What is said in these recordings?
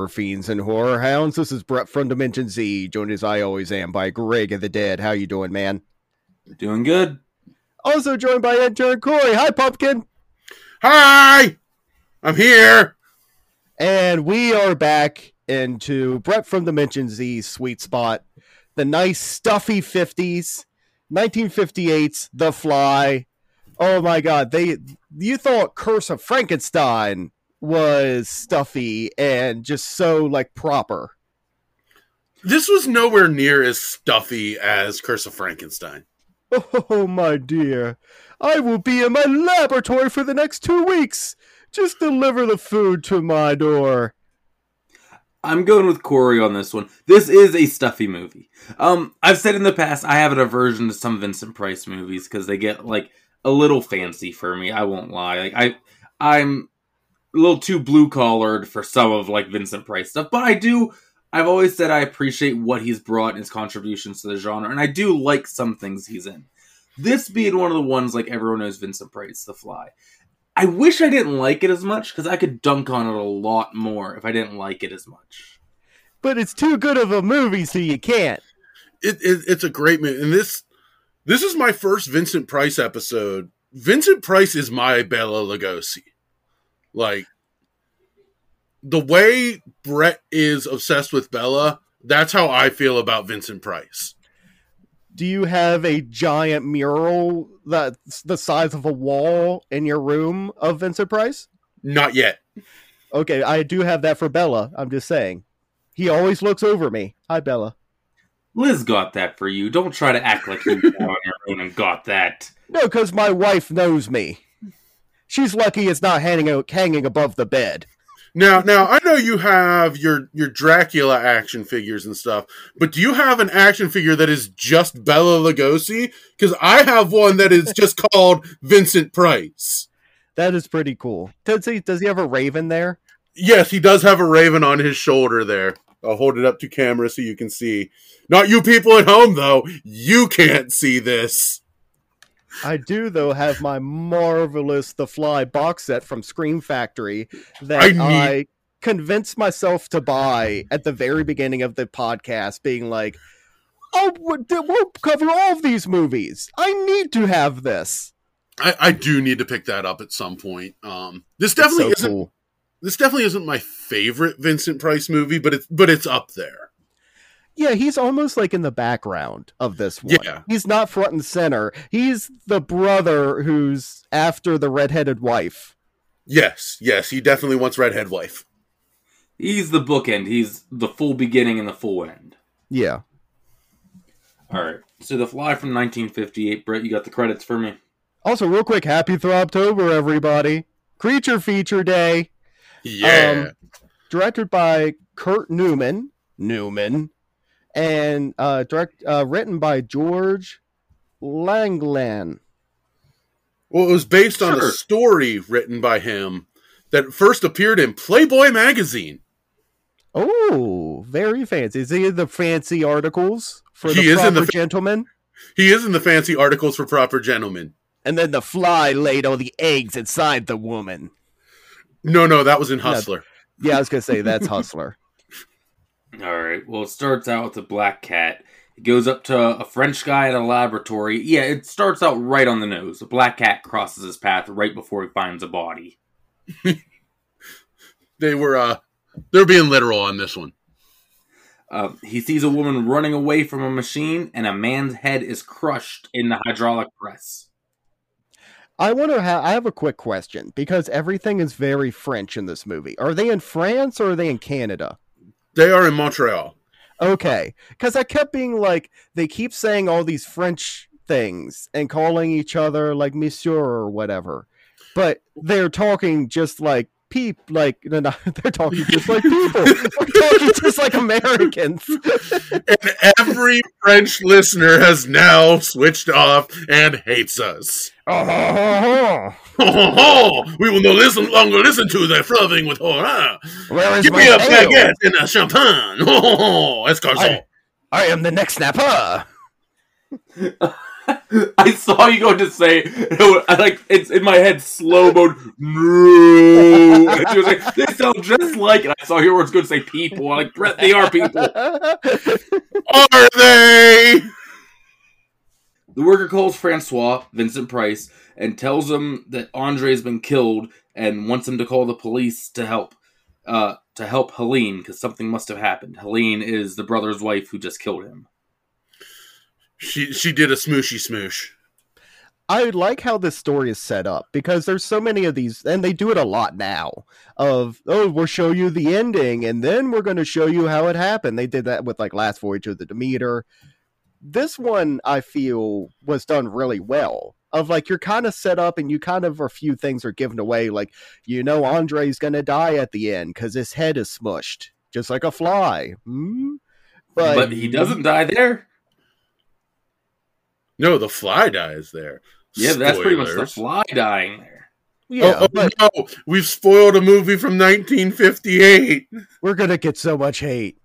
you gore fiends and horror hounds. This is Brett from Dimension Z, joined as I always am by Greg of the Dead. How you doing, man? Doing good. Also joined by intern Corey. Hi, Pumpkin. Hi, I'm here. And we are back into Brett from Dimension Z's sweet spot. The nice stuffy 50s, 1958's The Fly. Oh my god, they you thought Curse of Frankenstein was stuffy and just so like proper. This was nowhere near as stuffy as Curse of Frankenstein. Oh my dear, I will be in my laboratory for the next two weeks. Just deliver the food to my door. I'm going with Corey on this one. This is a stuffy movie. Um, I've said in the past I have an aversion to some Vincent Price movies because they get like a little fancy for me. I won't lie. Like I, I'm a little too blue collared for some of like Vincent Price stuff, but I do. I've always said I appreciate what he's brought in his contributions to the genre, and I do like some things he's in. This being one of the ones like everyone knows Vincent Price, The Fly. I wish I didn't like it as much because I could dunk on it a lot more if I didn't like it as much. But it's too good of a movie, so you can't. It, it, it's a great movie, and this this is my first Vincent Price episode. Vincent Price is my Bela Lugosi. Like the way Brett is obsessed with Bela, that's how I feel about Vincent Price. Do you have a giant mural that's the size of a wall in your room of Vincent Price? Not yet. Okay, I do have that for Bela. I'm just saying. He always looks over me. Hi, Bela. Liz got that for you. Don't try to act like you on your own and got that. No, because my wife knows me. She's lucky it's not hanging out hanging above the bed. Now, now I know you have your your Dracula action figures and stuff, but do you have an action figure that is just Bela Lugosi? Because I have one that is just called Vincent Price. That is pretty cool. Does he does he have a raven there? Yes, he does have a raven on his shoulder there. I'll hold it up to camera so you can see. Not you people at home though. You can't see this. I do though have my marvelous The Fly box set from Scream Factory that I, need- I convinced myself to buy at the very beginning of the podcast, being like, "Oh, we'll cover all of these movies. I need to have this." I, I do need to pick that up at some point. Um, this definitely so isn't. Cool. This definitely isn't my favorite Vincent Price movie, but it's but it's up there. Yeah, he's almost like in the background of this one. Yeah. He's not front and center. He's the brother who's after the redheaded wife. Yes, yes, he definitely wants redhead wife. He's the bookend. He's the full beginning and the full end. Yeah. All right. So the fly from 1958, Brett, you got the credits for me. Also, real quick, happy Throbtober, everybody! Creature Feature Day. Yeah. Um, directed by Kurt Neumann. Neumann and uh, direct uh, written by George Langelaan. Well, it was based sure. on a story written by him that first appeared in Playboy magazine. Oh, very fancy. Is he in the fancy articles for he the proper the gentleman? He is in the fancy articles for proper gentlemen. And then the fly laid all the eggs inside the woman. No, no, that was in Hustler. Yeah, I was gonna say that's Hustler. All right. Well, it starts out with a black cat. It goes up to a French guy at a laboratory. Yeah, it starts out right on the nose. A black cat crosses his path right before he finds a body. they were uh they're being literal on this one. Uh, he sees a woman running away from a machine, and a man's head is crushed in the hydraulic press. I wonder how. I have a quick question because everything is very French in this movie. Are they in France or are they in Canada? They are in Montreal. Okay, because I kept being like, they keep saying all these French things and calling each other like Monsieur or whatever, but they're talking just like peep like they're talking just like people. We're talking just like americans. And every french listener has now switched off and hates us. Oh, we will no listen longer listen to the flubbing with horror. Give me a baguette and a champagne. Oh, escargot. I, I am the next snapper I saw you going to say, I like it's in my head, slow mode. No, and she was like, "They sound just like." And I saw your words going to say people. I'm like Brett, they are people. Are they? The worker calls Francois, Vincent Price, and tells him that Andre has been killed and wants him to call the police to help. Uh, to help Helene because something must have happened. Helene is the brother's wife who just killed him. She she did a smooshy smoosh. I like how this story is set up because there's so many of these, and they do it a lot now. Of oh, we'll show you the ending, and then we're going to show you how it happened. They did that with like Last Voyage of the Demeter. This one, I feel, was done really well. Of like you're kind of set up, and you kind of a few things are given away. Like you know, Andre's going to die at the end because his head is smushed, just like a fly. Hmm? But, but he doesn't die there. No, the fly dies there. Yeah, that's pretty much the fly dying there. Yeah, oh, oh, but no, we've spoiled a movie from 1958. we're gonna get so much hate.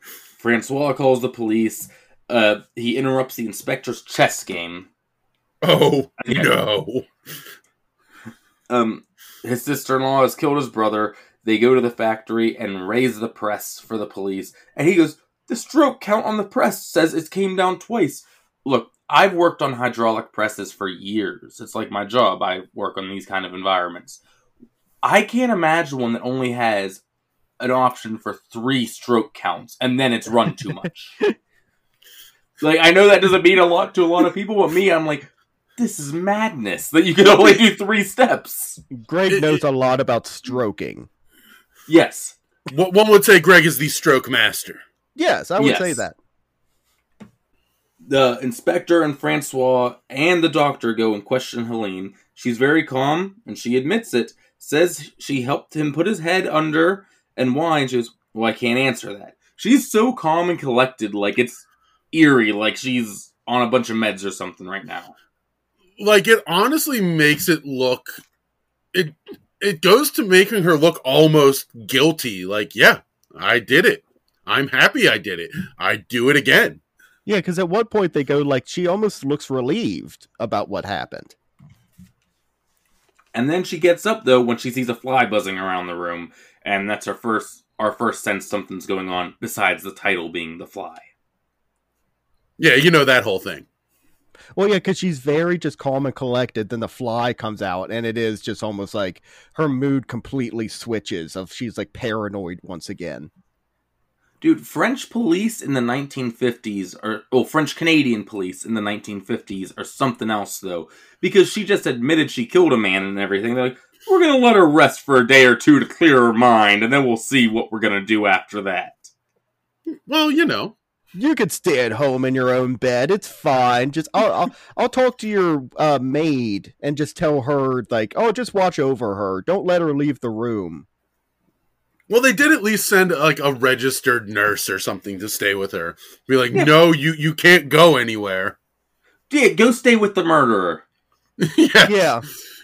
Francois calls the police. Uh, he interrupts the inspector's chess game. Oh no! Um, his sister-in-law has killed his brother. They go to the factory and raise the press for the police. And he goes, "The stroke count on the press says it came down twice." Look, I've worked on hydraulic presses for years. It's like my job. I work on these kind of environments. I can't imagine one that only has an option for three stroke counts and then it's run too much. like I know that doesn't mean a lot to a lot of people, but me, I'm like, this is madness that you can only do three steps. Greg knows a lot about stroking. Yes. One would say Greg is the stroke master. Yes, I would Yes. say that. The inspector and Francois and the doctor go and question Helene. She's very calm and she admits it. Says she helped him put his head under and whines. She goes, Well, I can't answer that. She's so calm and collected, like it's eerie, like she's on a bunch of meds or something right now. Like it honestly makes it look it it goes to making her look almost guilty. Like, yeah, I did it. I'm happy I did it. I do it again. Yeah, because at one point they go like she almost looks relieved about what happened. And then she gets up though when she sees a fly buzzing around the room, and that's her first our first sense something's going on besides the title being the fly. Yeah, you know that whole thing. Well, yeah, because she's very just calm and collected. Then the fly comes out, and it is just almost like her mood completely switches. Of she's like paranoid once again. Dude, French police in the 1950s are oh, French Canadian police in the 1950s are something else though, because she just admitted she killed a man and everything. They're like, we're gonna let her rest for a day or two to clear her mind, and then we'll see what we're gonna do after that. Well, you know. You could stay at home in your own bed. It's fine. Just I'll I'll, I'll talk to your uh, maid and just tell her like, oh, just watch over her. Don't let her leave the room. Well, they did at least send like a registered nurse or something to stay with her. Be like, Yeah. no, you you can't go anywhere. Yeah, go stay with the murderer. yeah. Yeah,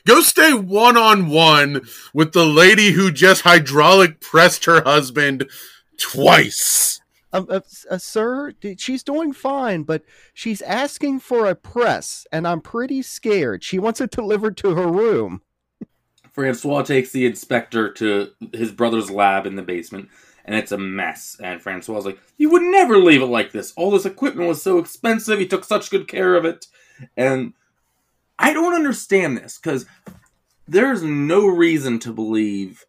Go stay one on one with the lady who just hydraulic pressed her husband twice. um, uh, uh, sir, she's doing fine, but she's asking for a press, and I'm pretty scared. She wants it delivered to her room. Francois takes the inspector to his brother's lab in the basement, and it's a mess. And Francois is like, "You would never leave it like this. All this equipment was so expensive. He took such good care of it." And I don't understand this because there's no reason to believe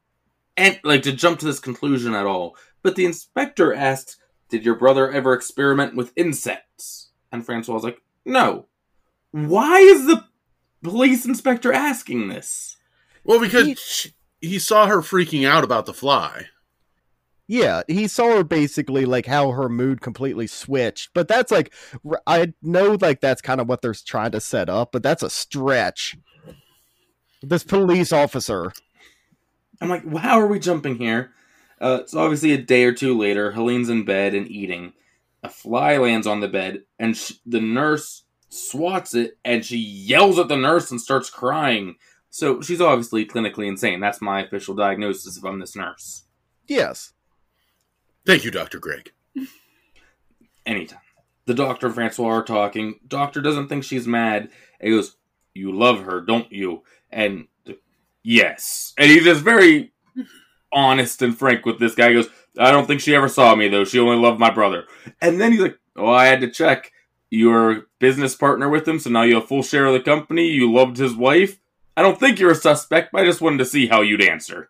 and like to jump to this conclusion at all. But the inspector asks, "Did your brother ever experiment with insects?" And Francois is like, "No." Why is the police inspector asking this? Well, because He- she, he saw her freaking out about the fly. Yeah, he saw her basically like how her mood completely switched, but that's like I know like that's kind of what they're trying to set up, but that's a stretch. This police officer, I'm like, well, how are we jumping here? Uh, so obviously, a day or two later, Helene's in bed and eating. A fly lands on the bed, and sh- the nurse swats it, and she yells at the nurse and starts crying. So she's obviously clinically insane. That's my official diagnosis if I'm this nurse. yes, Thank you, Dr. Greg. Anytime. the doctor and Francois are talking. Doctor doesn't think she's mad. And he goes, "You love her, don't you?" And yes, and he's just very honest and frank with this guy. He goes, "I don't think she ever saw me though. She only loved my brother." And then he's like, "Oh, I had to check. You're a business partner with him, so now you have a full share of the company. You loved his wife. I don't think you're a suspect, but I just wanted to see how you'd answer."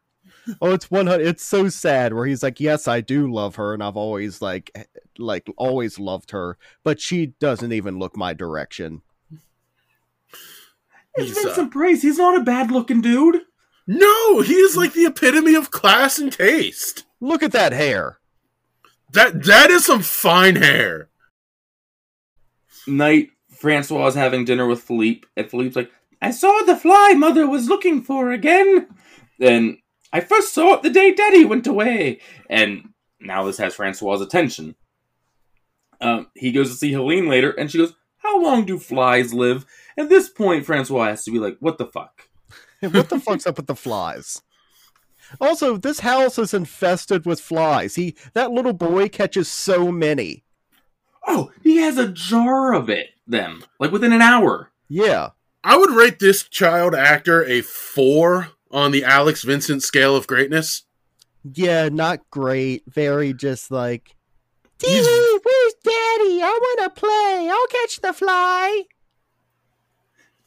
Oh, it's one hundred. It's so sad where he's like, "Yes, I do love her, and I've always like, like always loved her, but she doesn't even look my direction." It's He's, uh, Vincent Price. He's not a bad looking dude. No, he is like the epitome of class and taste. Look at that hair. That that is some fine hair. Night, Francois is having dinner with Philippe, and Philippe's like, I saw the fly mother was looking for again. Then I first saw it the day Daddy went away. And now this has Francois' attention. Um, he goes to see Helene later, and she goes, How long do flies live? At this point, Francois has to be like, What the fuck? what the fuck's up with the flies? Also, this house is infested with flies. He that little boy catches so many. Oh, he has a jar of it, them, like within an hour. Yeah. I would rate this child actor a four on the Alex Vincent scale of greatness. Yeah, not great. Very just like He's- where's Daddy? I wanna play. I'll catch the fly.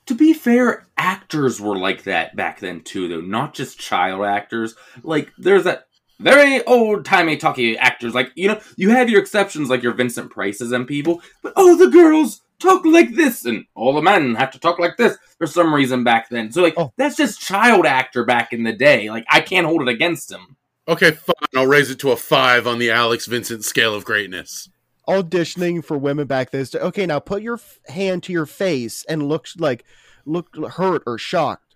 To be fair, actors were like that back then too, though. Not just child actors. Like there's that very old timey talky actors. Like you know, you have your exceptions, like your Vincent Prices and people. But oh, the girls talk like this, and all the men have to talk like this for some reason back then. So like Oh. that's just child actor back in the day. Like I can't hold it against him. Okay, fine. I'll raise it to a five on the Alex Vincent scale of greatness. Auditioning for women back then. is Okay, now put your f- hand to your face and look like look hurt or shocked.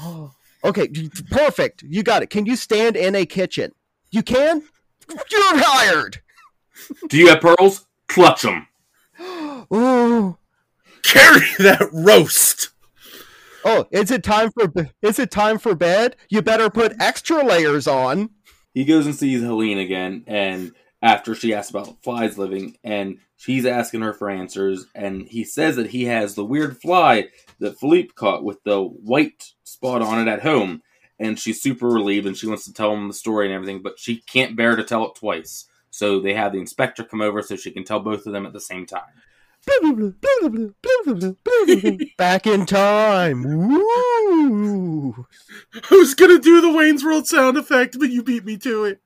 okay, perfect. You got it. Can you stand in a kitchen? You can. You're hired. Do you have pearls? Clutch them. Ooh. Carry that roast. Oh, is it time for is it time for bed? You better put extra layers on. he goes and sees Helene again, and after she asks about flies living, and she's asking her for answers, and he says that he has the weird fly that Philippe caught with the white spot on it at home, and she's super relieved, and she wants to tell him the story and everything, but she can't bear to tell it twice. So they have the inspector come over so she can tell both of them at the same time. Back in time. I was gonna do the Wayne's World sound effect, but you beat me to it.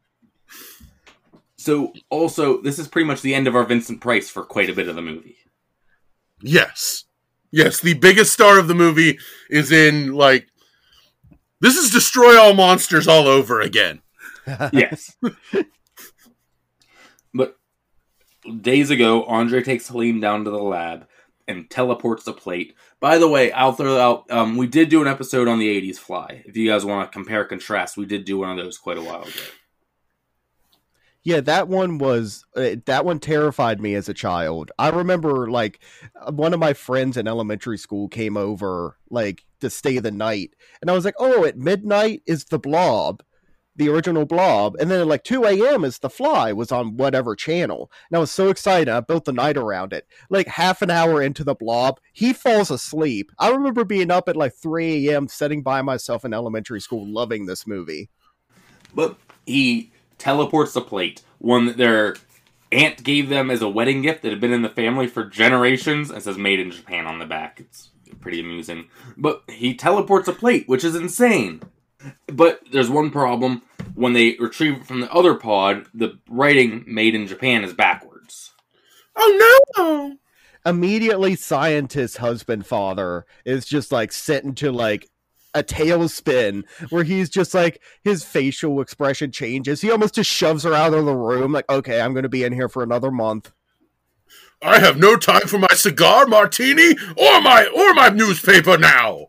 So also, this is pretty much the end of our Vincent Price for quite a bit of the movie. Yes. Yes, the biggest star of the movie is in like this is destroy all monsters all over again. yes. but days ago, Andre takes Helene down to the lab and teleports the plate. By the way, I'll throw out. Um, we did do an episode on the '80s fly. If you guys want to compare contrast, we did do one of those quite a while ago. Yeah, that one was uh, that one terrified me as a child. I remember like one of my friends in elementary school came over like to stay the night, and I was like, "Oh, at midnight is the Blob, the original Blob," and then at like two a.m. is the Fly was on whatever channel, and I was so excited. I built the night around it. Like half an hour into the Blob, he falls asleep. I remember being up at like three a.m. sitting by myself in elementary school, loving this movie. But he teleports the plate, one that their aunt gave them as a wedding gift that had been in the family for generations. It says "Made in Japan" on the back. It's pretty amusing. But he teleports a plate, which is insane. But there's one problem. When they retrieve it from the other pod, the writing "Made in Japan" is backwards. Oh no! immediately scientist husband father is just like set into like a tailspin where he's just like his facial expression changes he almost just shoves her out of the room like okay i'm gonna be in here for another month I have no time for my cigar martini or my or my newspaper now.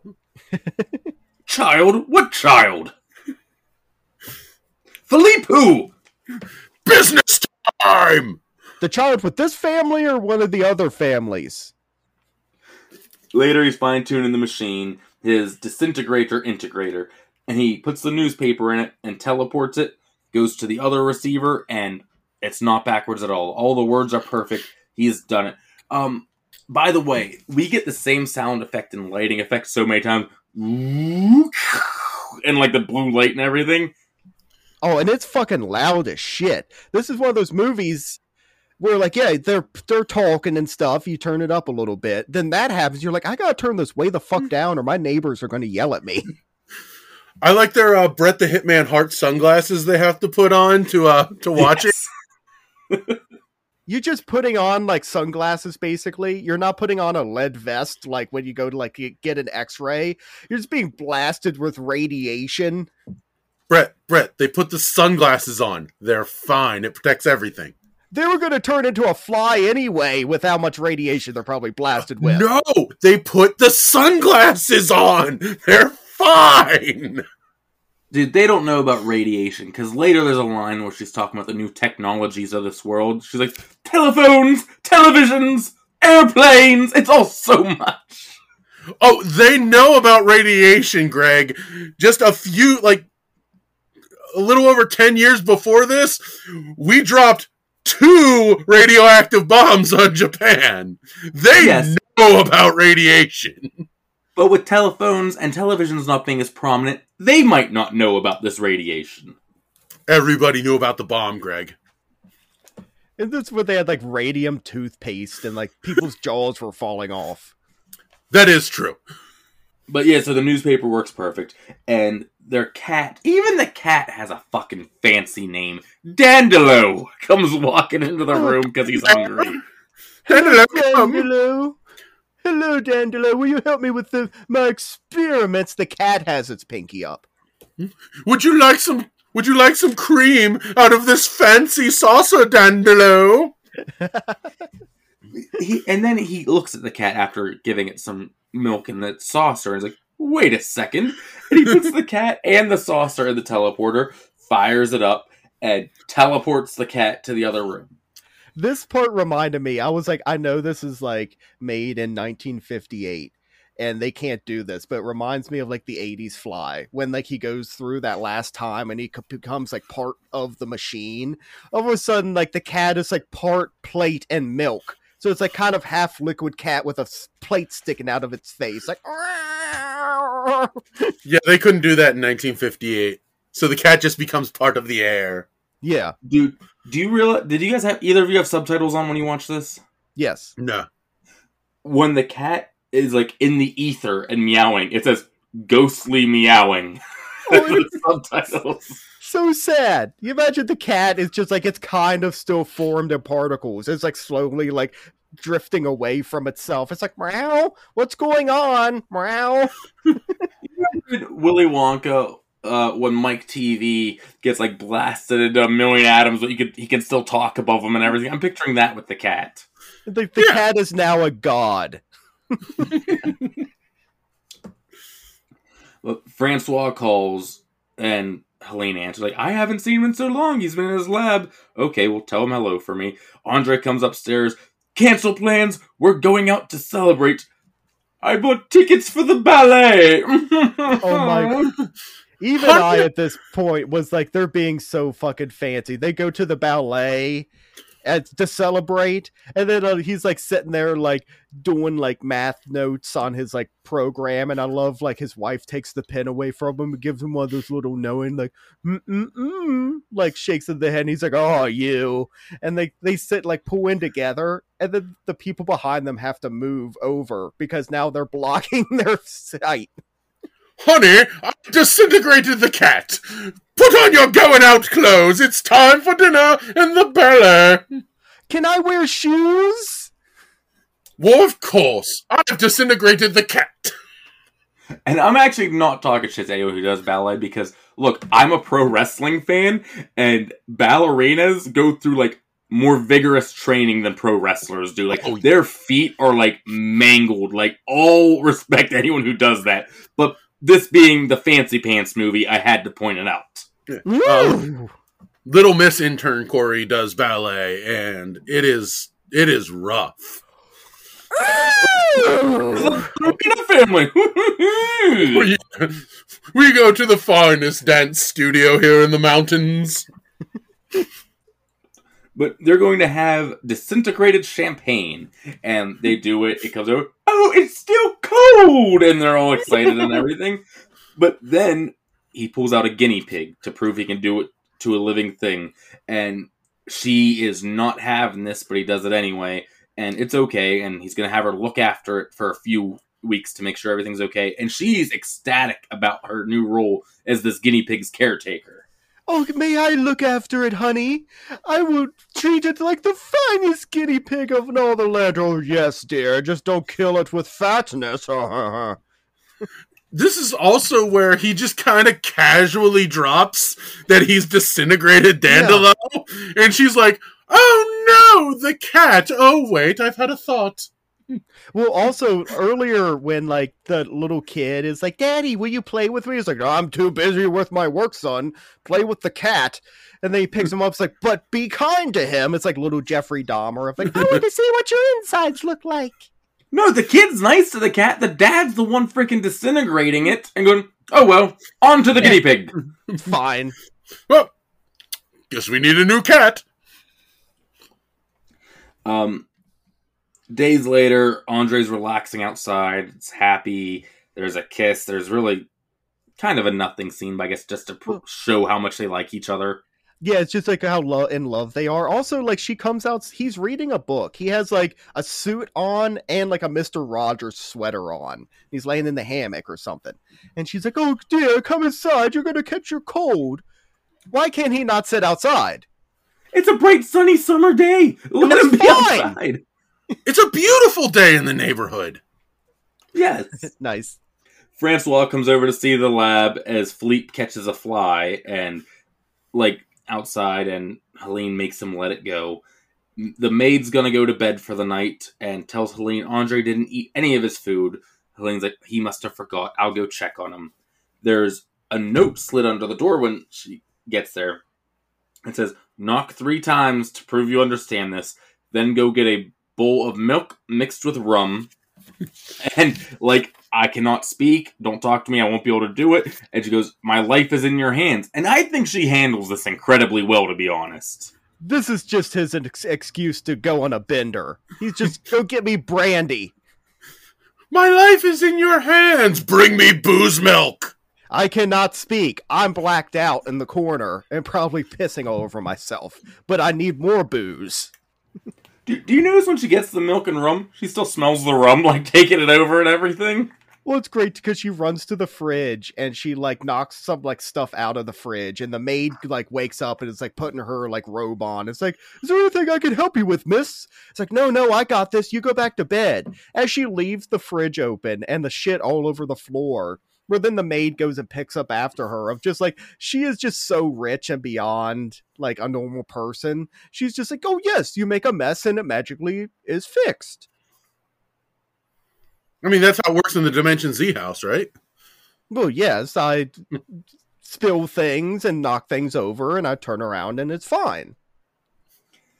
Child, what child? Philippe who? Business time. the child with this family or one of the other families Later, he's fine tuning the machine, his disintegrator integrator, and he puts the newspaper in it and teleports it, goes to the other receiver, and It's not backwards at all. All the words are perfect. He's done it. Um, by the way, we get the same sound effect and lighting effect so many times, and like the blue light and everything. Oh, and it's fucking loud as shit. This is one of those movies where, like, yeah, they're they're talking and stuff. You turn it up a little bit, then that happens. You're like, I gotta turn this way the fuck down, or my neighbors are gonna yell at me. I like their uh, Bret the Hitman Hart sunglasses they have to put on to uh to watch Yes. You're just putting on like sunglasses, basically. You're not putting on a lead vest like when you go to like get- an X-ray. You're just being blasted with radiation. Brett, Brett, they put the sunglasses on. They're fine. It protects everything. They were going to turn into a fly anyway with how much radiation they're probably blasted with. No, they put the sunglasses on. They're fine. Dude, they don't know about radiation because later there's a line where she's talking about the new technologies of this world. She's like, telephones, televisions, airplanes. It's all so much. Oh, they know about radiation, Greg. Just a few, like, a little over 10 years before this, we dropped two radioactive bombs on Japan. They Yes. know about radiation. But with telephones and televisions not being as prominent, they might not know about this radiation. Everybody knew about the bomb, Greg. And that's where they had like radium toothpaste and like people's jaws were falling off. That is true. But yeah, so the newspaper works perfect, and their cat, even the cat has a fucking fancy name. Dandelo comes walking into the room because he's hungry. Hello, um, Dandelo. Hello, Dandelo. Will you help me with the, my experiments? The cat has its pinky up. Would you like some? Would you like some cream out of this fancy saucer, Dandelo? He, and then he looks at the cat after giving it some milk in the saucer and is like, wait a second. And he puts the cat and the saucer in the teleporter, fires it up, and teleports the cat to the other room. This part reminded me. I was like, I know this is like made in 1958 and they can't do this, but it reminds me of like the 80s Fly when like he goes through that last time and he co- becomes like part of the machine. All of a sudden, like the cat is like part plate and milk. So it's like kind of half liquid cat with a plate sticking out of its face. Like, Yeah, they couldn't do that in 1958. So the cat just becomes part of the air. Yeah, Dude, do you realize? Did you guys have either of you have subtitles on when you watch this? yes. No. When the cat is like in the ether and meowing, it says ghostly meowing. Oh, subtitles. so sad. You imagine the cat is just like it's kind of still formed in particles. It's like slowly like drifting away from itself. It's like meow. What's going on? Meow. Willy Wonka, uh, when Mike Teevee gets like blasted into a million atoms, but you could he can still talk above them and everything. I'm picturing that with the cat. The, the Yeah. cat is now a god. But Francois calls and Helene answers like, "I haven't seen him in so long. He's been in his lab." Okay, well, tell him hello for me. Andre comes upstairs. Cancel plans. We're going out to celebrate. I bought tickets for the ballet. Oh my Even I at this point was like, they're being so fucking fancy. They go to the ballet and to celebrate, and then uh, he's like sitting there like doing like math notes on his like program, and I love like his wife takes the pen away from him and gives him one of those little knowing like mm mm mm like shakes of the head. And he's like, "Oh, you," and they they sit like pull in together, and then the people behind them have to move over because now they're blocking their sight. Honey, I disintegrated the cat. Put on your going out clothes. It's time for dinner in the ballet. Can I wear shoes? Well, of course. I've disintegrated the cat. And I'm actually not talking shit to anyone who does ballet because look, I'm a pro wrestling fan, and ballerinas go through like more vigorous training than pro wrestlers do. Like Oh, their feet are like mangled. Like all respect to anyone who does that, but this being the fancy pants movie, I had to point it out. Woo! Uh, Little Miss Intern Corey does ballet, and it is it is rough. Peanut family. We, we go to the finest dance studio here in the mountains. But they're going to have disintegrated champagne, and they do it. It comes over. Oh, it's still cold, and they're all excited and everything. But then he pulls out a guinea pig to prove he can do it to a living thing, and she is not having this, but he does it anyway, and it's okay. And he's going to have her look after it for a few weeks to make sure everything's okay. And she's ecstatic about her new role as this guinea pig's caretaker. Oh, may I look after it, honey? I will treat it like the finest guinea pig of all the land. Oh, yes, dear. Just don't kill it with fatness. this is also where he just kind of casually drops that he's disintegrated Dandelion, yeah. and she's like, "Oh no, the cat! Oh wait, I've had a thought." Well, also earlier when like the little kid is like, "Daddy, will you play with me?" He's like, no, "I'm too busy with my work, son. Play with the cat." And then he picks him up. It's like, "But be kind to him." It's like little Jeffrey Dahmer. like, I want to see what your insides look like. No, the kid's nice to the cat. The dad's the one freaking disintegrating it and going, oh, well, on to the guinea pig. Fine. Well, guess we need a new cat. Um, days later, Andre's relaxing outside. It's happy. There's a kiss. There's really kind of a nothing scene, but I guess just to pr- show how much they like each other. Yeah, it's just like how lo- in love they are. Also, like she comes out, he's reading a book. He has like a suit on and like a Mister Rogers sweater on. He's laying in the hammock or something, and she's like, "Oh dear, come inside. You're gonna catch your cold." Why can't he not sit outside? It's a bright sunny summer day. Let him be fine. outside. It's a beautiful day in the neighborhood. Yes, nice. Francois comes over to see the lab as Philippe catches a fly and like outside and Helene makes him let it go. The maid's gonna go to bed for the night and tells Helene Andre didn't eat any of his food. Helene's like, he must have forgot. I'll go check on him. There's a note slid under the door when she gets there. It says, knock three times to prove you understand this, then go get a bowl of milk mixed with rum. and like I cannot speak. Don't talk to me. I won't be able to do it. And she goes, My life is in your hands. And I think she handles this incredibly well, to be honest. This is just his ex- excuse to go on a bender. He's just, go get me brandy. My life is in your hands. Bring me booze milk. I cannot speak. I'm blacked out in the corner and probably pissing all over myself. But I need more booze. Do, do you notice when she gets the milk and rum, she still smells the rum, like taking it over and everything? Well, it's great because she runs to the fridge and she like knocks some like stuff out of the fridge, and the maid like wakes up and is like putting her like robe on. It's like, is there anything I can help you with, miss? It's like, no, no, I got this. You go back to bed. As she leaves the fridge open and the shit all over the floor, where then the maid goes and picks up after her of just like she is just so rich and beyond like a normal person. She's just like, oh yes, you make a mess and it magically is fixed. I mean, that's how it works in the Dimension Z house, right? Well, yes, I spill things and knock things over, and I turn around and it's fine.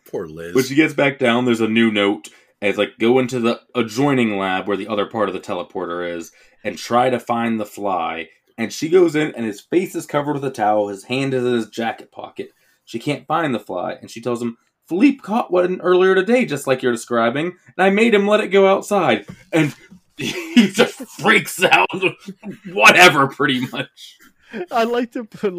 Poor Liz. When she gets back down, there's a new note. And it's like, go into the adjoining lab where the other part of the teleporter is and try to find the fly. And she goes in, and his face is covered with a towel. His hand is in his jacket pocket. She can't find the fly, and she tells him, Philippe caught one earlier today, just like you're describing, and I made him let it go outside. And he just freaks out. Whatever, pretty much. I like to put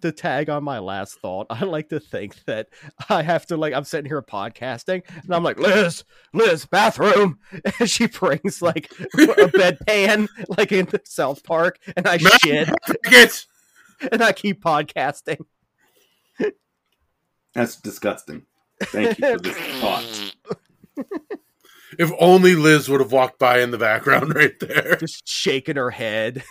the tag on my last thought. I like to think that I have to like I'm sitting here podcasting and I'm like Liz, Liz, bathroom, and she brings like a bedpan like in South Park, and I shit, it. and I keep podcasting. That's disgusting. Thank you for this thought. If only Liz would have walked by in the background right there, just shaking her head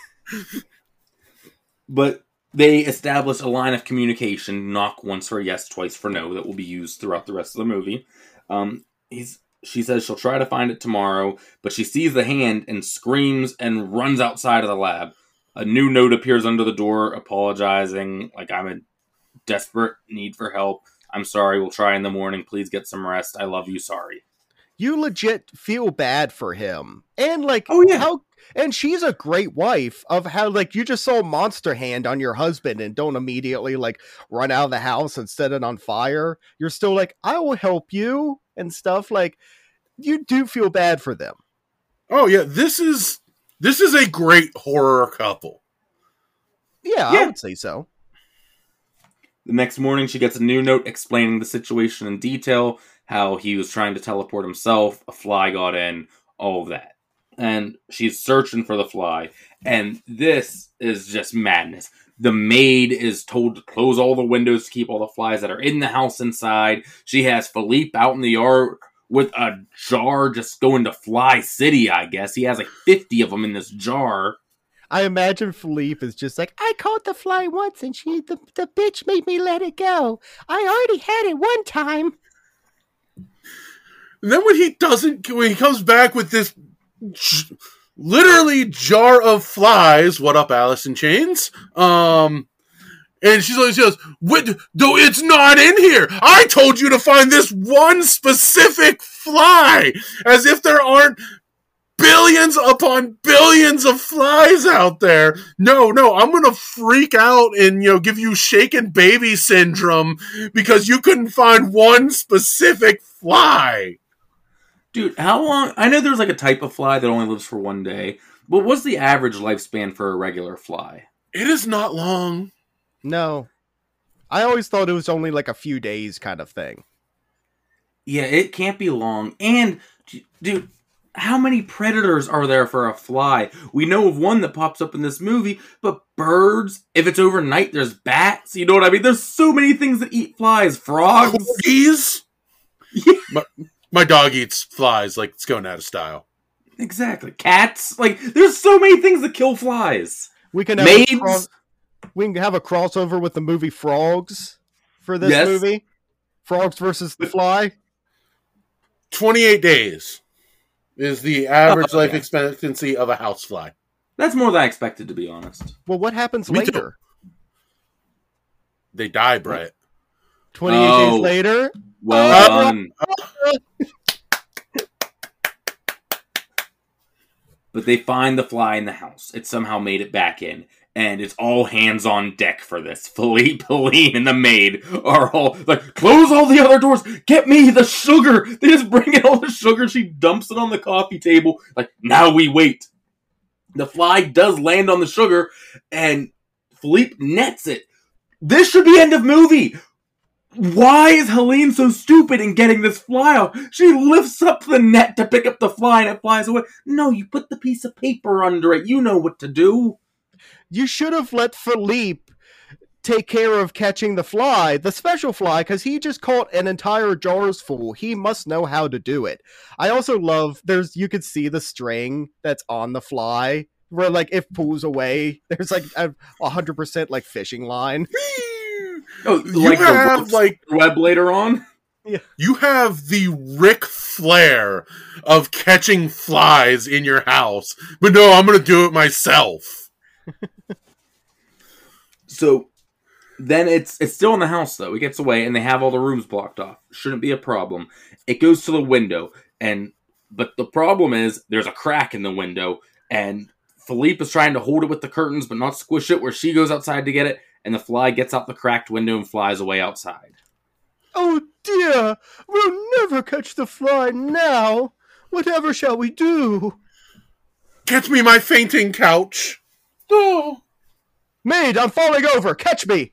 but they establish a line of communication knock once for yes twice for no that will be used throughout the rest of the movie. Um, he's she says she'll try to find it tomorrow but she sees the hand and screams and runs outside of the lab. A new note appears under the door apologizing like i'm in desperate need for help. I'm sorry. We'll try in the morning. Please get some rest. I love you. Sorry. You legit feel bad for him. And like oh yeah. how And she's a great wife of how like you just saw monster hand on your husband and don't immediately like run out of the house and set it on fire. You're still like, I will help you and stuff. Like you do feel bad for them. Oh yeah, this is this is a great horror couple. Yeah, Yeah. I would say so. The next morning, she gets a new note explaining the situation in detail how he was trying to teleport himself, a fly got in, all of that. And she's searching for the fly. And this is just madness. The maid is told to close all the windows to keep all the flies that are in the house inside. She has Philippe out in the yard with a jar just going to Fly City, I guess. He has like 50 of them in this jar. I imagine Philippe is just like, I caught the fly once and she the, the bitch made me let it go. I already had it one time. And then when he doesn't, when he comes back with this literally jar of flies, what up, Alice in Chains? Um, and she's like, she goes, "What? No, it's not in here. I told you to find this one specific fly, as if there aren't billions upon billions of flies out there. No, no, I'm gonna freak out and you know give you shaken baby syndrome because you couldn't find one specific fly." Dude, how long? I know there's like a type of fly that only lives for one day, but what's the average lifespan for a regular fly? It is not long. No. I always thought it was only like a few days kind of thing. Yeah, it can't be long. And, dude, how many predators are there for a fly? We know of one that pops up in this movie, but birds, if it's overnight, there's bats. You know what I mean? There's so many things that eat flies. Frogs. Corgis? Yeah. My, my dog eats flies like it's going out of style. Exactly. Cats. Like, there's so many things that kill flies. We can have a Maids. cro- we can have a crossover with the movie Frogs for this Yes. movie. Frogs versus the Fly. 28 days is the average Oh, life okay. expectancy of a housefly. That's more than I expected, to be honest. Well, what happens Me too. later? They die, Brett. 28 Oh. days later? Well Uh, done. But they find the fly in the house. It somehow made it back in. And it's all hands on deck for this. Philippe, Pauline, and the maid are all like, close all the other doors. Get me the sugar. They just bring in all the sugar. She dumps it on the coffee table. Like, now we wait. The fly does land on the sugar, and Philippe nets it. This should be end of movie. Why is Helene so stupid in getting this fly out? She lifts up the net to pick up the fly and it flies away. No, you put the piece of paper under it. You know what to do. You should have let Philippe take care of catching the fly, the special fly, because he just caught an entire jar's full. He must know how to do it. I also love there's you could see the string that's on the fly where like if pulls away, there's like a hundred percent like fishing line. Oh, You like have like web later on? Yeah. you have the Ric Flair of catching flies in your house, but no, I'm gonna do it myself. So then it's it's still in the house though. It gets away and they have all the rooms blocked off. Shouldn't be a problem. It goes to the window and but the problem is there's a crack in the window and Philippe is trying to hold it with the curtains but not squish it where she goes outside to get it and the fly gets out the cracked window and flies away outside. Oh dear, we'll never catch the fly now. Whatever shall we do? Get me my fainting couch. Oh. Maid, I'm falling over. Catch me.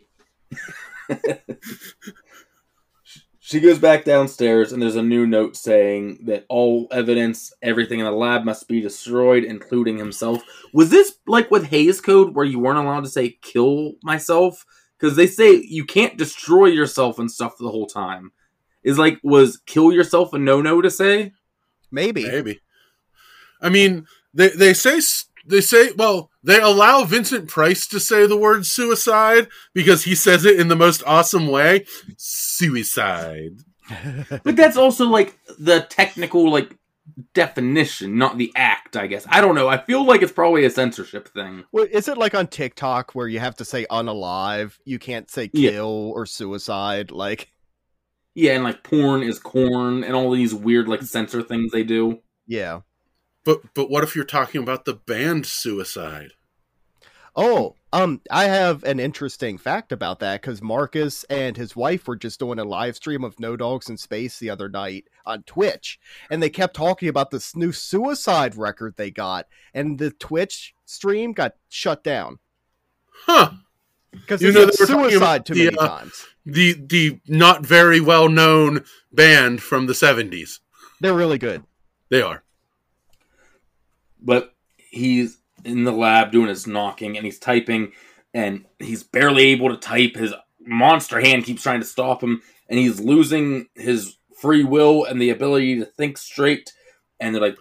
She goes back downstairs, and there's a new note saying that all evidence, everything in the lab must be destroyed, including himself. Was this like with Hays Code, where you weren't allowed to say "kill myself"? Because they say you can't destroy yourself and stuff the whole time. Is like was "kill yourself" a no-no to say? Maybe. Maybe. I mean, they they say they say well they allow Vincent Price to say the word suicide because he says it in the most awesome way. Suicide. But that's also like the technical like definition, not the act. I guess I don't know. I feel like it's probably a censorship thing. Well, is it like on TikTok where you have to say unalive? You can't say Yeah. kill or suicide. Like, Yeah, and like porn is corn, and all these weird like censor things they do. yeah. But but what if you're talking about the band Suicide? Oh, um, I have an interesting fact about that because Marcus and his wife were just doing a live stream of No Dogs in Space the other night on Twitch, and they kept talking about this new Suicide record they got, and the Twitch stream got shut down Huh. because You know, they were suicide too the, many uh, times. The the not very well known band from the 70s. They're really good. They are. But he's in the lab doing his knocking and he's typing and he's barely able to type. His monster hand keeps trying to stop him and he's losing his free will and the ability to think straight. And they're like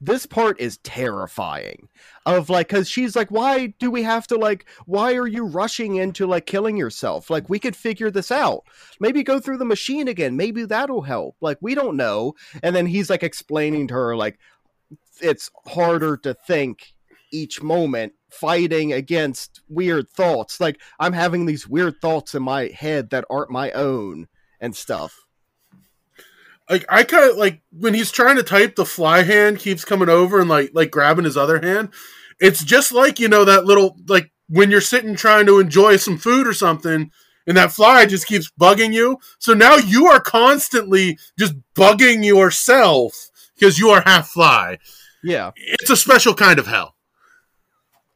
this part is terrifying of like because she's like why do we have to like why are you rushing into like killing yourself? Like we could figure this out. Maybe go through the machine again. Maybe that'll help. Like we don't know. And then he's like explaining to her like it's harder to think each moment fighting against weird thoughts. Like i'm having these weird thoughts in my head that aren't my own and stuff Like I kind of like when he's trying to type, the fly hand keeps coming over and like like grabbing his other hand. It's just like you know that little like when you're sitting trying to enjoy some food or something, and that fly just keeps bugging you. So now you are constantly just bugging yourself because you are half fly. yeah It's a special kind of hell.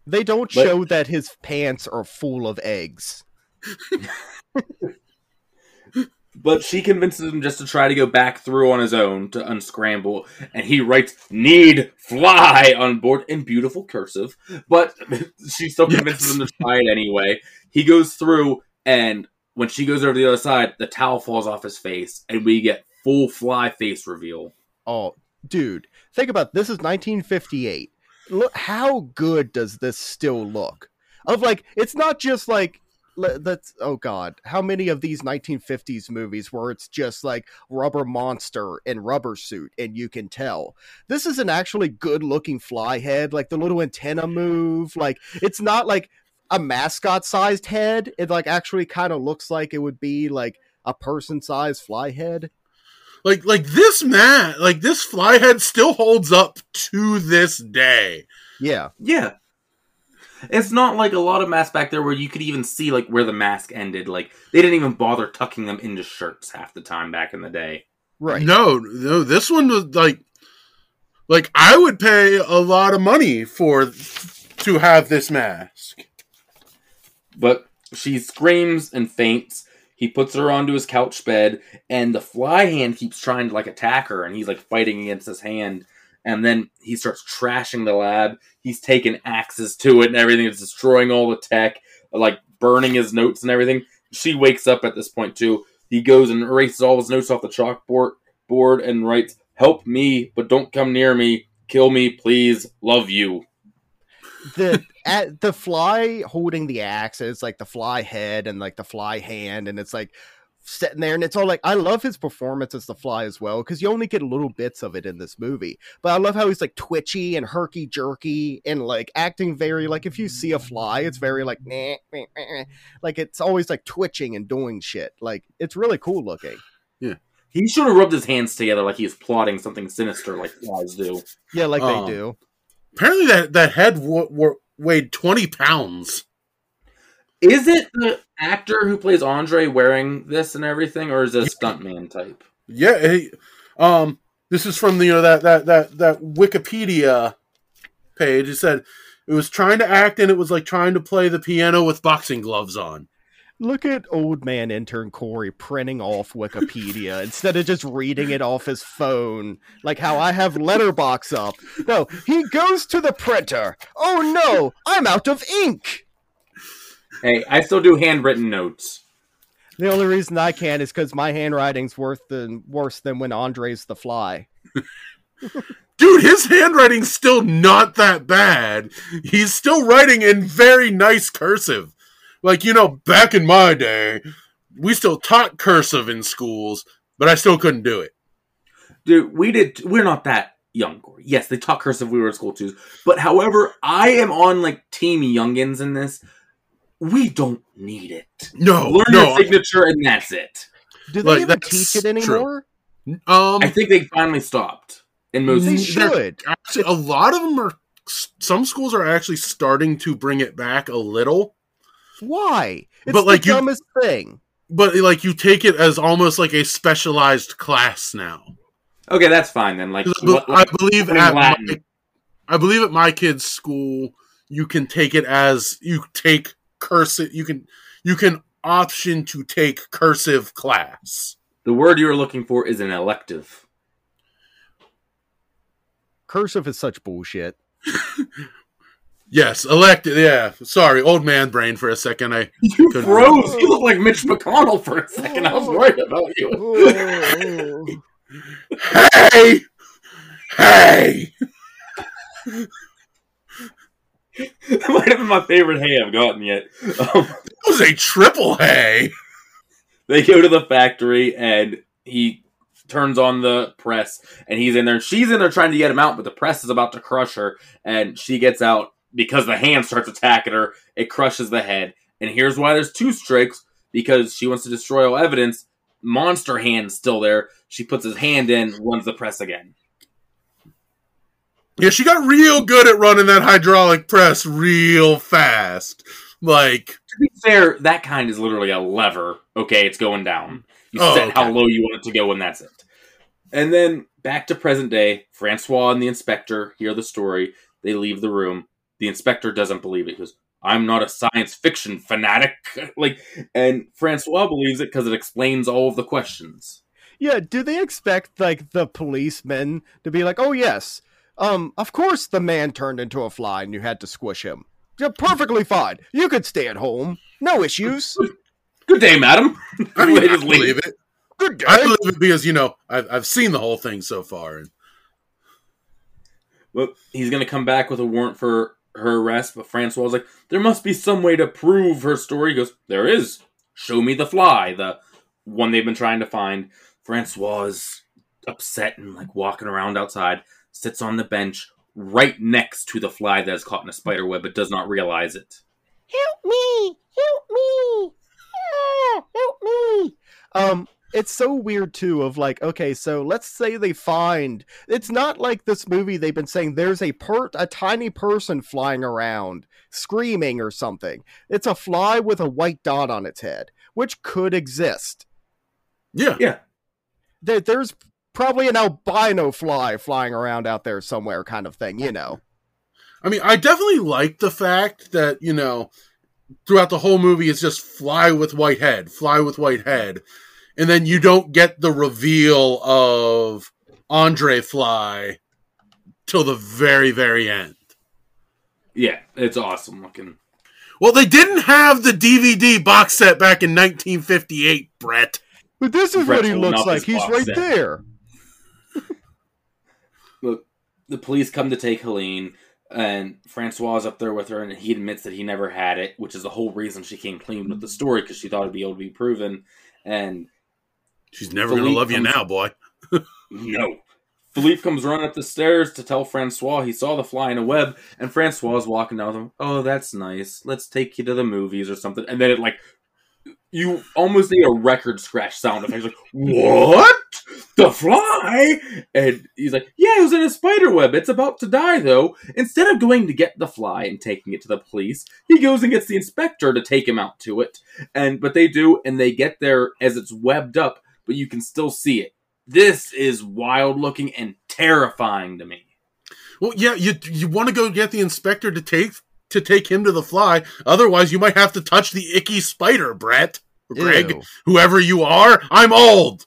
they don't But- show that his pants are full of eggs but she convinces him just to try to go back through on his own to unscramble and he writes need fly on board in beautiful cursive but she still convinces Yes. him to try it anyway he goes through and when she goes over to the other side the towel falls off his face and we get full fly face reveal Oh, dude, think about this is 1958. Look how good does this still look? Of like it's not just like le- that's oh god, how many of these 1950s movies where it's just like rubber monster and rubber suit and you can tell. This is an actually good looking fly head, like the little antenna move, like it's not like a mascot sized head. It like actually kind of looks like it would be like a person sized fly head. Like like this man, like this fly head still holds up to this day. Yeah. yeah it's not like a lot of masks back there where you could even see like where the mask ended like they didn't even bother tucking them into shirts half the time back in the day Right. No, no, this one was like like I would pay a lot of money for to have this mask. But she screams and faints. He puts her onto his couch bed, and the fly hand keeps trying to like attack her, and he's like fighting against his hand. And then he starts trashing the lab. He's taking axes to it and everything. It's destroying all the tech, like burning his notes and everything. She wakes up at this point too. He goes and erases all his notes off the chalkboard board and writes, "Help me, but don't come near me. Kill me, please. Love you." the at the fly holding the axe like the fly head and like the fly hand and it's like sitting there and it's all like i love his performance as the fly as well because you only get little bits of it in this movie but i love how he's like twitchy and herky jerky and like acting very like if you see a fly it's very like meh, meh, meh, like it's always like twitching and doing shit like it's really cool looking Yeah. He should have rubbed his hands together like he was plotting something sinister, like flies do. yeah like Um, they do Apparently that that head w- w- weighed 20 pounds. Is it the actor who plays Andre wearing this and everything, or is it a stuntman type? Yeah, he, um this is from the you know that that that that Wikipedia page. It said it was trying to act and it was like trying to play the piano with boxing gloves on. Look at old man intern Corey printing off Wikipedia instead of just reading it off his phone, like how I have Letterboxd up. No, he goes to the printer. Oh no, I'm out of ink. Hey, I still do handwritten notes. The only reason I can is because my handwriting's worse than worse than when Andre's the fly. Dude, his handwriting's still not that bad. He's still writing in very nice cursive. Like, you know, back in my day, we still taught cursive in schools, but I still couldn't do it. Dude, we did. We're not that young, Yes, they taught cursive. We were in school too. But however, I am on like team youngins in this. We don't need it. No, Learn no. your signature, and that's it. Do they Like, even teach it true. anymore? Um, I think they finally stopped. in most They should. Actually, a lot of them are. Some schools are actually starting to bring it back a little, Why? It's But, like, the you- dumbest thing. but like you take it as almost like a specialized class now. Okay, that's fine then. Like, I what- I believe at my, I believe at my kid's school, you can take it as you take cursive. You can you can option to take cursive class. the word you're looking for is an elective. Cursive is such bullshit. Yes, elected. Yeah, sorry, old man brain for a second. I You Couldn't- froze. You look like Mitch McConnell for a second. I was worried about you. hey, hey. That might have been my favorite hay I've gotten yet. Um, It was a triple hay. they go to the factory and he turns on the press and he's in there. And She's in there trying to get him out, but the press is about to crush her and she gets out because the hand starts attacking her. It crushes the head. And here's why there's two strikes because she wants to destroy all evidence. Monster hand's still there. She puts his hand in, runs the press again. Yeah, she got real good at running that hydraulic press real fast. Like, To be fair, that kind is literally a lever. Okay, it's going down. You Oh, set how low you want it to go, and that's it. And then back to present day. Francois and the inspector hear the story. They leave the room. The inspector doesn't believe it. He goes, "I'm not a science fiction fanatic." like, and Francois believes it because it explains all of the questions. Yeah, do they expect like the policemen to be like, "Oh yes, um, of course the man turned into a fly and you had to squish him. You're perfectly fine. You could stay at home, no issues. Good day, madam. I mean, I just leave. believe it. Good day." I believe it because you know I've I've seen the whole thing so far, and Well, he's going to come back with a warrant for her arrest, but Francois is like, there must be some way to prove her story. He goes, there is. Show me the fly, the one they've been trying to find. Francois is upset and like walking around outside, sits on the bench right next to the fly that is caught in a spider web, but does not realize it. help me, help me, Ah, help me. Um, it's so weird too. Of like, okay, so let's say they find. It's not like this movie. They've been saying there's a per a tiny person flying around screaming or something. It's a fly with a white dot on its head, which could exist. yeah, Yeah. There, there's probably an albino fly flying around out there somewhere, kind of thing. You know. I mean, I definitely like the fact that you know throughout the whole movie it's just fly with white head, fly with white head, and then you don't get the reveal of Andre Fly till the very very end. Yeah, it's awesome looking. Well, they didn't have the DVD box set back in 1958, Brett. But this is Brett what he looks like. He's right set. there. Look, the police come to take Helene, and Francois is up there with her, and he admits that he never had it, which is the whole reason she came clean with the story because she thought it'd be able to be proven. And She's never gonna Philippe love you now, boy. no. Philippe comes running up the stairs to tell Francois he saw the fly in a web, and Francois is walking down with him. Oh, that's nice. Let's take you to the movies or something. And then it like you almost need a record scratch sound effect. Like, what? The fly? And he's like, Yeah, it was in a spider web. It's about to die though. Instead of going to get the fly and taking it to the police, he goes and gets the inspector to take him out to it. And but they do, and they get there as it's webbed up, but you can still see it. This is wild looking and terrifying to me. Well, yeah, you you want to go get the inspector to take to take him to the fly. Otherwise, you might have to touch the icky spider, Brett. Greg, Ew. whoever you are. I'm old.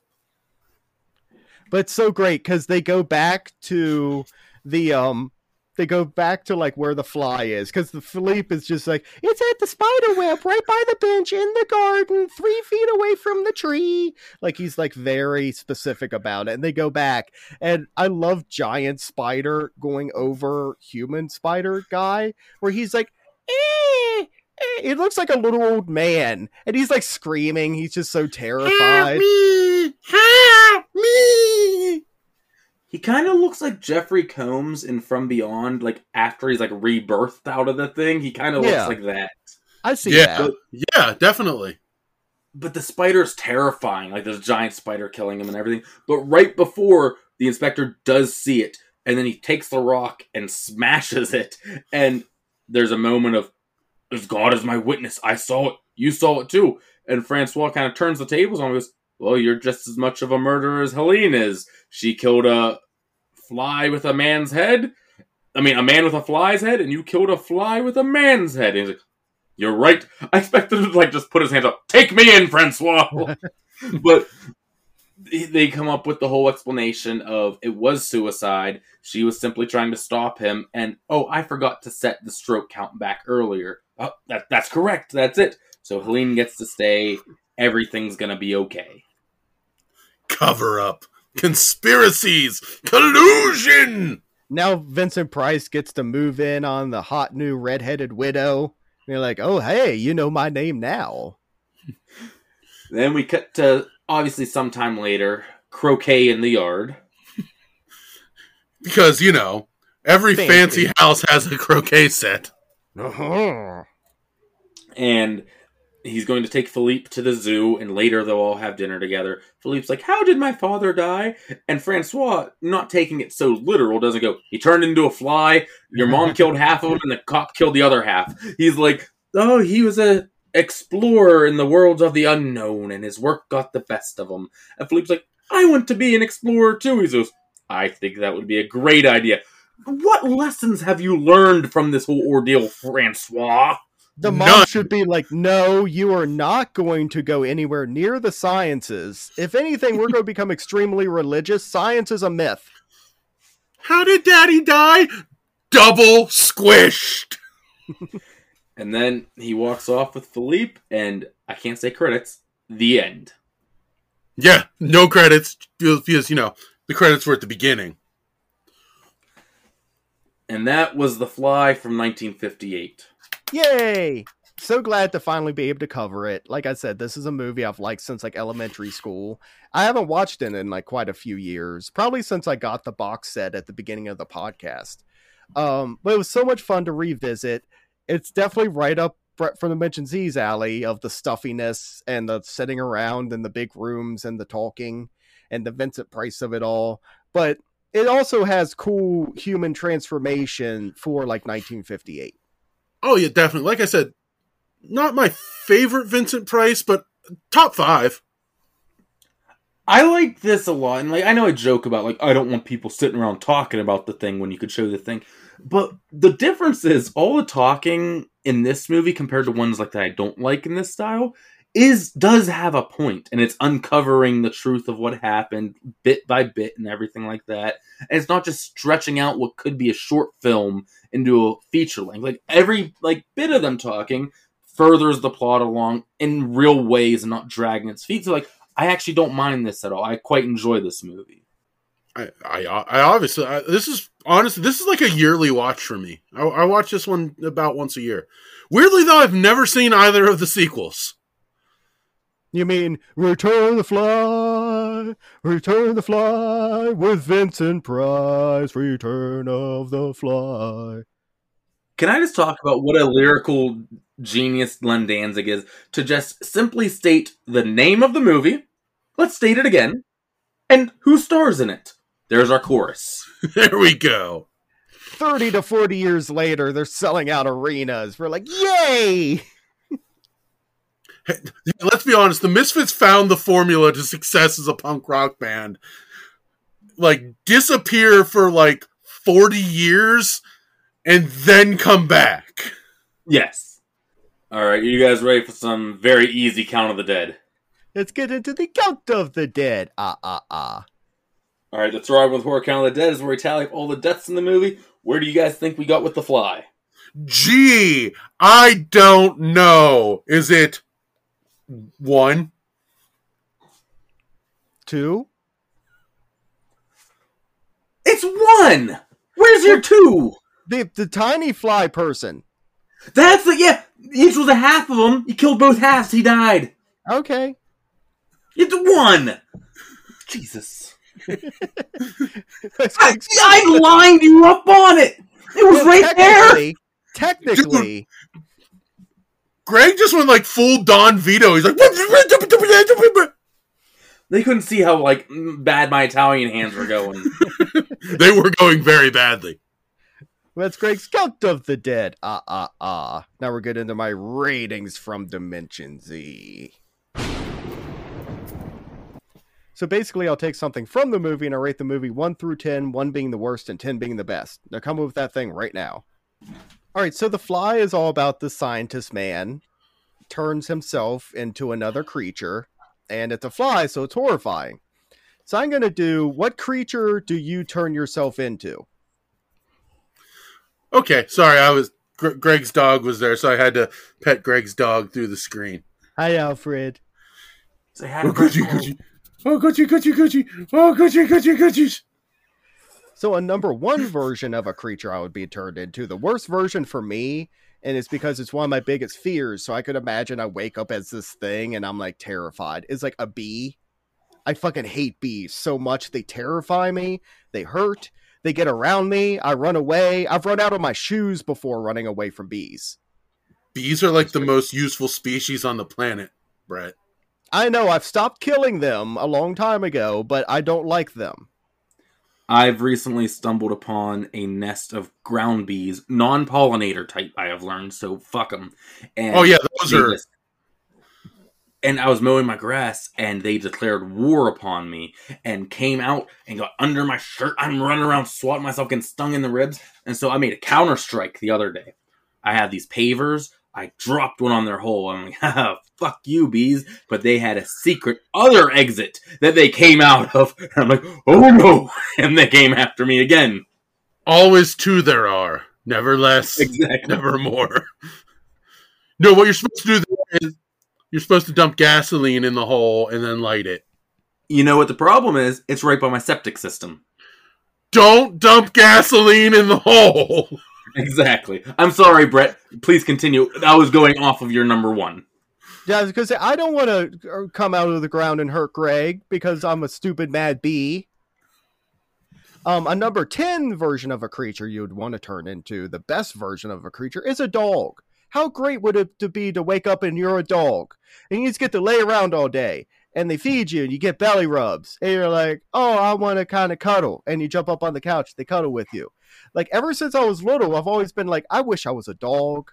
But it's so great because they go back to the um they go back to like where the fly is because the Philippe is just like it's at the spider web right by the bench in the garden three feet away from the tree like he's like very specific about it and they go back and I love giant spider going over human spider guy where he's like eh, eh. it looks like a little old man and he's like screaming he's just so terrified me! Help me! He kind of looks like Jeffrey Combs in From Beyond, like after he's like rebirthed out of the thing. He kind of Yeah. looks like that. I see Yeah, that yeah, definitely. but the spider's terrifying. Like there's a giant spider killing him and everything. But right before the inspector does see it, and then he takes the rock and smashes it, and there's a moment of, "As God is my witness, I saw it. You saw it too." And Francois kind of turns the tables on and goes, "Well, you're just as much of a murderer as Helene is. She killed a fly with a man's head. I mean, a man with a fly's head, and you killed a fly with a man's head." And he's like, "You're right. I expected him to like just put his hands up. Take me in, Francois." but they come up with the whole explanation of it was suicide. She was simply trying to stop him, and oh, I forgot to set the stroke count back earlier. Oh, that, that's correct. That's it. So Helene gets to stay. Everything's gonna be okay. Cover up, conspiracies, collusion. Now Vincent Price gets to move in on the hot new redheaded widow. And you're like, oh hey, you know my name now. Then we cut to obviously sometime later, croquet in the yard. Because, you know, every Fancy. fancy house has a croquet set. Uh-huh. and he's going to take Philippe to the zoo, and later they'll all have dinner together. Philippe's like, "How did my father die?" And Francois, not taking it so literal, doesn't go, "He turned into a fly. Your mom killed half of him, and the cop killed the other half." He's like, "Oh, he was a explorer in the worlds of the unknown, and his work got the best of him." And Philippe's like, "I want to be an explorer too." He goes, "I think that would be a great idea." What lessons have you learned from this whole ordeal, Francois? The mom None. should be like, no, you are not going to go anywhere near the sciences. If anything, we're going to become extremely religious. Science is a myth. How did daddy die? Double squished. And then he walks off with Philippe, and I can't say credits. The end. Yeah, no credits because, you know, the credits were at the beginning. And that was The Fly from 1958. Yay! So glad to finally be able to cover it. Like I said, this is a movie I've liked since like elementary school. I haven't watched it in like quite a few years, probably since I got the box set at the beginning of the podcast. Um, but it was so much fun to revisit. It's definitely right up from Dimension Z's alley of the stuffiness and the sitting around and the big rooms and the talking and the Vincent Price of it all. But it also has cool human transformation for like 1958. Oh, yeah, definitely. Like I said, not my favorite Vincent Price, but top five. I like this a lot, and like I know I joke about like I don't want people sitting around talking about the thing when you could show the thing, but the difference is all the talking in this movie compared to ones like that I don't like in this style is does have a point, and it's uncovering the truth of what happened bit by bit and everything like that, and it's not just stretching out what could be a short film into a feature length. Like every like bit of them talking furthers the plot along in real ways and not dragging its feet. So like I actually don't mind this at all. I quite enjoy this movie. I, I, I obviously, I, this is honestly, this is like a yearly watch for me. I, I watch this one about once a year. Weirdly, though, I've never seen either of the sequels. You mean Return the Fly, Return the Fly with Vincent Price, Return of the Fly. Can I just talk about what a lyrical genius Glenn Danzig is to just simply state the name of the movie? Let's state it again. And who stars in it? There's our chorus. there we go. 30 to 40 years later, they're selling out arenas. We're like, yay! Hey, let's be honest, the Misfits found the formula to success as a punk rock band. Like, disappear for like 40 years and then come back. Yes. All right, you guys ready for some very easy count of the dead? Let's get into the count of the dead. Ah, ah, ah. All right, let's ride with horror count of the dead is where we tally up all the deaths in the movie. Where do you guys think we got with the fly? Gee, I don't know. Is it one? Two? It's one. Where's your two? The, the tiny fly person. That's the yeah. Each was a half of them. He killed both halves. He died. Okay. It's one. Jesus. I, I lined you up on it. It was Well, right there. technically, technically, Greg just went like full Don Vito. He's like, They couldn't see how like bad my Italian hands were going. they were going very badly. That's Greg's Count of the Dead. Ah, ah, ah. Now we're getting into my ratings from Dimension Z. So basically, I'll take something from the movie and I'll rate the movie 1 through 10, 1 being the worst and 10 being the best. Now come up with that thing right now. All right, so The Fly is all about the scientist man turns himself into another creature, and it's a fly, so it's horrifying. So I'm going to do what creature do you turn yourself into? Okay, sorry, I was Gr- Greg's dog was there, so I had to pet Greg's dog through the screen. Hi, Alfred. Say hi Oh, to Gucci, Gucci. Oh, Gucci, Gucci, Gucci. Oh, Gucci, Gucci, Gucci. So a number one version of a creature I would be turned into. The worst version for me, and it's because it's one of my biggest fears. So I could imagine I wake up as this thing and I'm like terrified. Is like a bee. I fucking hate bees so much. They terrify me. They hurt. They get around me. I run away. I've run out of my shoes before running away from bees. Bees are like the most useful species on the planet, Brett. I know I've stopped killing them a long time ago, but I don't like them. I've recently stumbled upon a nest of ground bees, non-pollinator type. I have learned, so fuck them. And Oh yeah, those are. just- And I was mowing my grass, and they declared war upon me, and came out and got under my shirt. I'm running around swatting myself, getting stung in the ribs, and so I made a counter strike the other day. I had these pavers. I dropped one on their hole. I'm like, Haha, fuck you, bees. But they had a secret other exit that they came out of. And I'm like, oh no. And they came after me again. Always two there are, never less, Exactly. never more. No, what you're supposed to do is you're supposed to dump gasoline in the hole and then light it. You know what the problem is? It's right by my septic system. Don't dump gasoline in the hole. Exactly. I'm sorry, Brett. Please continue. I was going off of your number one. Yeah, say I don't want to come out of the ground and hurt Greg because I'm a stupid mad bee. Um, a number ten version of a creature you would want to turn into the best version of a creature is a dog. How great would it be to wake up and you're a dog and you just get to lay around all day and they feed you and you get belly rubs and you're like, oh, I want to kind of cuddle and you jump up on the couch, they cuddle with you. Like ever since I was little, I've always been like, I wish I was a dog.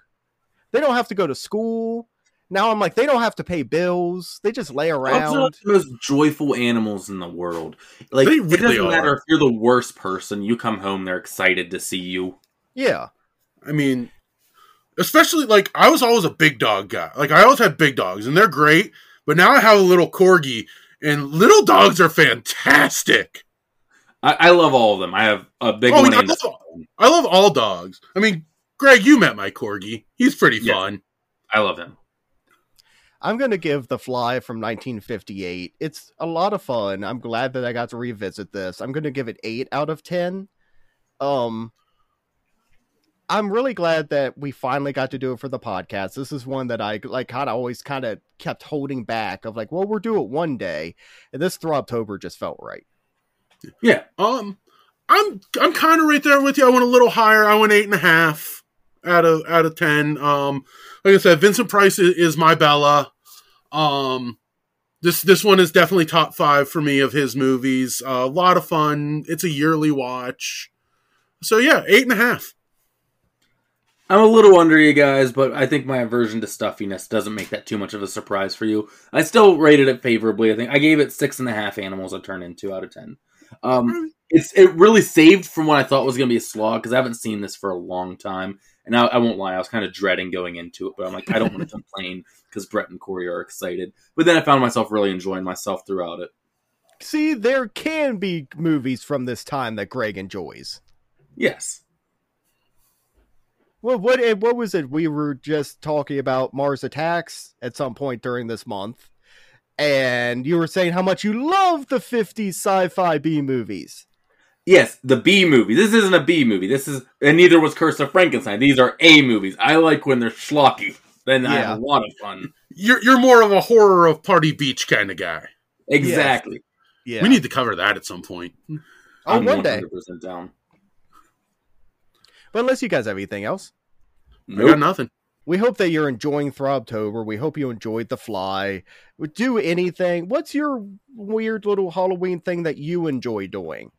They don't have to go to school. Now I'm like, they don't have to pay bills. They just lay Dogs are around. the most joyful animals in the world. Like They it doesn't are. matter if you're the worst person. You come home, they're excited to see you. Yeah. I mean, especially like I was always a big dog guy. Like I always had big dogs, and they're great. But now I have a little corgi, and little dogs are fantastic. I, I love all of them. I have a big Oh, I one mean, I love. I love all dogs. I mean, Greg, you met my corgi. He's pretty Yeah. fun. I love him. I'm going to give The Fly from 1958. It's a lot of fun. I'm glad that I got to revisit this. I'm going to give it 8 out of 10. Um I'm really glad that we finally got to do it for the podcast. This is one that I like kind of always kind of kept holding back of like, well, we'll do it one day. And this Throbtober just felt right. Yeah. Um, I'm I'm kind of right there with you. I went a little higher. I went eight and a half out of out of ten. Um, like I said, Vincent Price is, is my Bela. Um, this this one is definitely top five for me of his movies. Uh, a lot of fun. It's a yearly watch. So yeah, eight and a half. I'm a little under you guys, but I think my aversion to stuffiness doesn't make that too much of a surprise for you. I still rated it favorably. I think I gave it six and a half animals I turned into out of ten. Um, it's it really saved from what I thought was going to be a slog because I haven't seen this for a long time, and I, I won't lie, I was kind of dreading going into it, but I'm like, I don't want to complain because Brett and Corey are excited. But then I found myself really enjoying myself throughout it. See, there can be movies from this time that Greg enjoys. Yes, Well, what what was it? We were just talking about Mars Attacks at some point during this month, and you were saying how much you love the '50s sci-fi B movies. yes, the B movie. This isn't a B movie. This is, and neither was Curse of Frankenstein. These are A movies. I like when they're schlocky. Then I have a lot of fun. You're you're more of a horror of Party Beach kind of guy. Exactly. Yeah, We need to cover that at some point. oh I'm one day. 100% down. But unless you guys have anything else, I got nothing. We hope that you're enjoying Throbtober. We hope you enjoyed The Fly. Do anything. What's your weird little Halloween thing that you enjoy doing?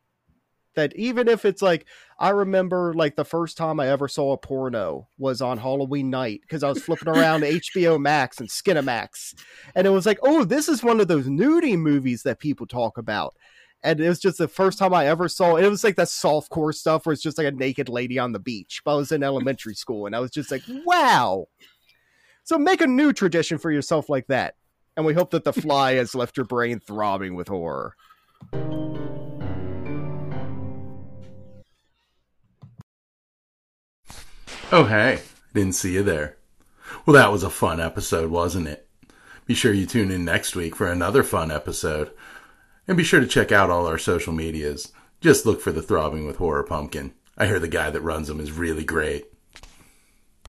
That even if it's like, I remember like the first time I ever saw a porno was on Halloween night because I was flipping around HBO Max and Skinemax. And it was like, oh, this is one of those nudie movies that people talk about and it was just the first time I ever saw it. was like that soft core stuff where it's just like a naked lady on the beach. But I was in elementary school and I was just like, wow. So make a new tradition for yourself like that. And we hope that the fly has left your brain throbbing with horror. Oh, hey, didn't see you there. Well, that was a fun episode, wasn't it? Be sure you tune in next week for another fun episode. And be sure to check out all our social medias. Just look for the Throbbing with Horror Pumpkin. I hear the guy that runs them is really great.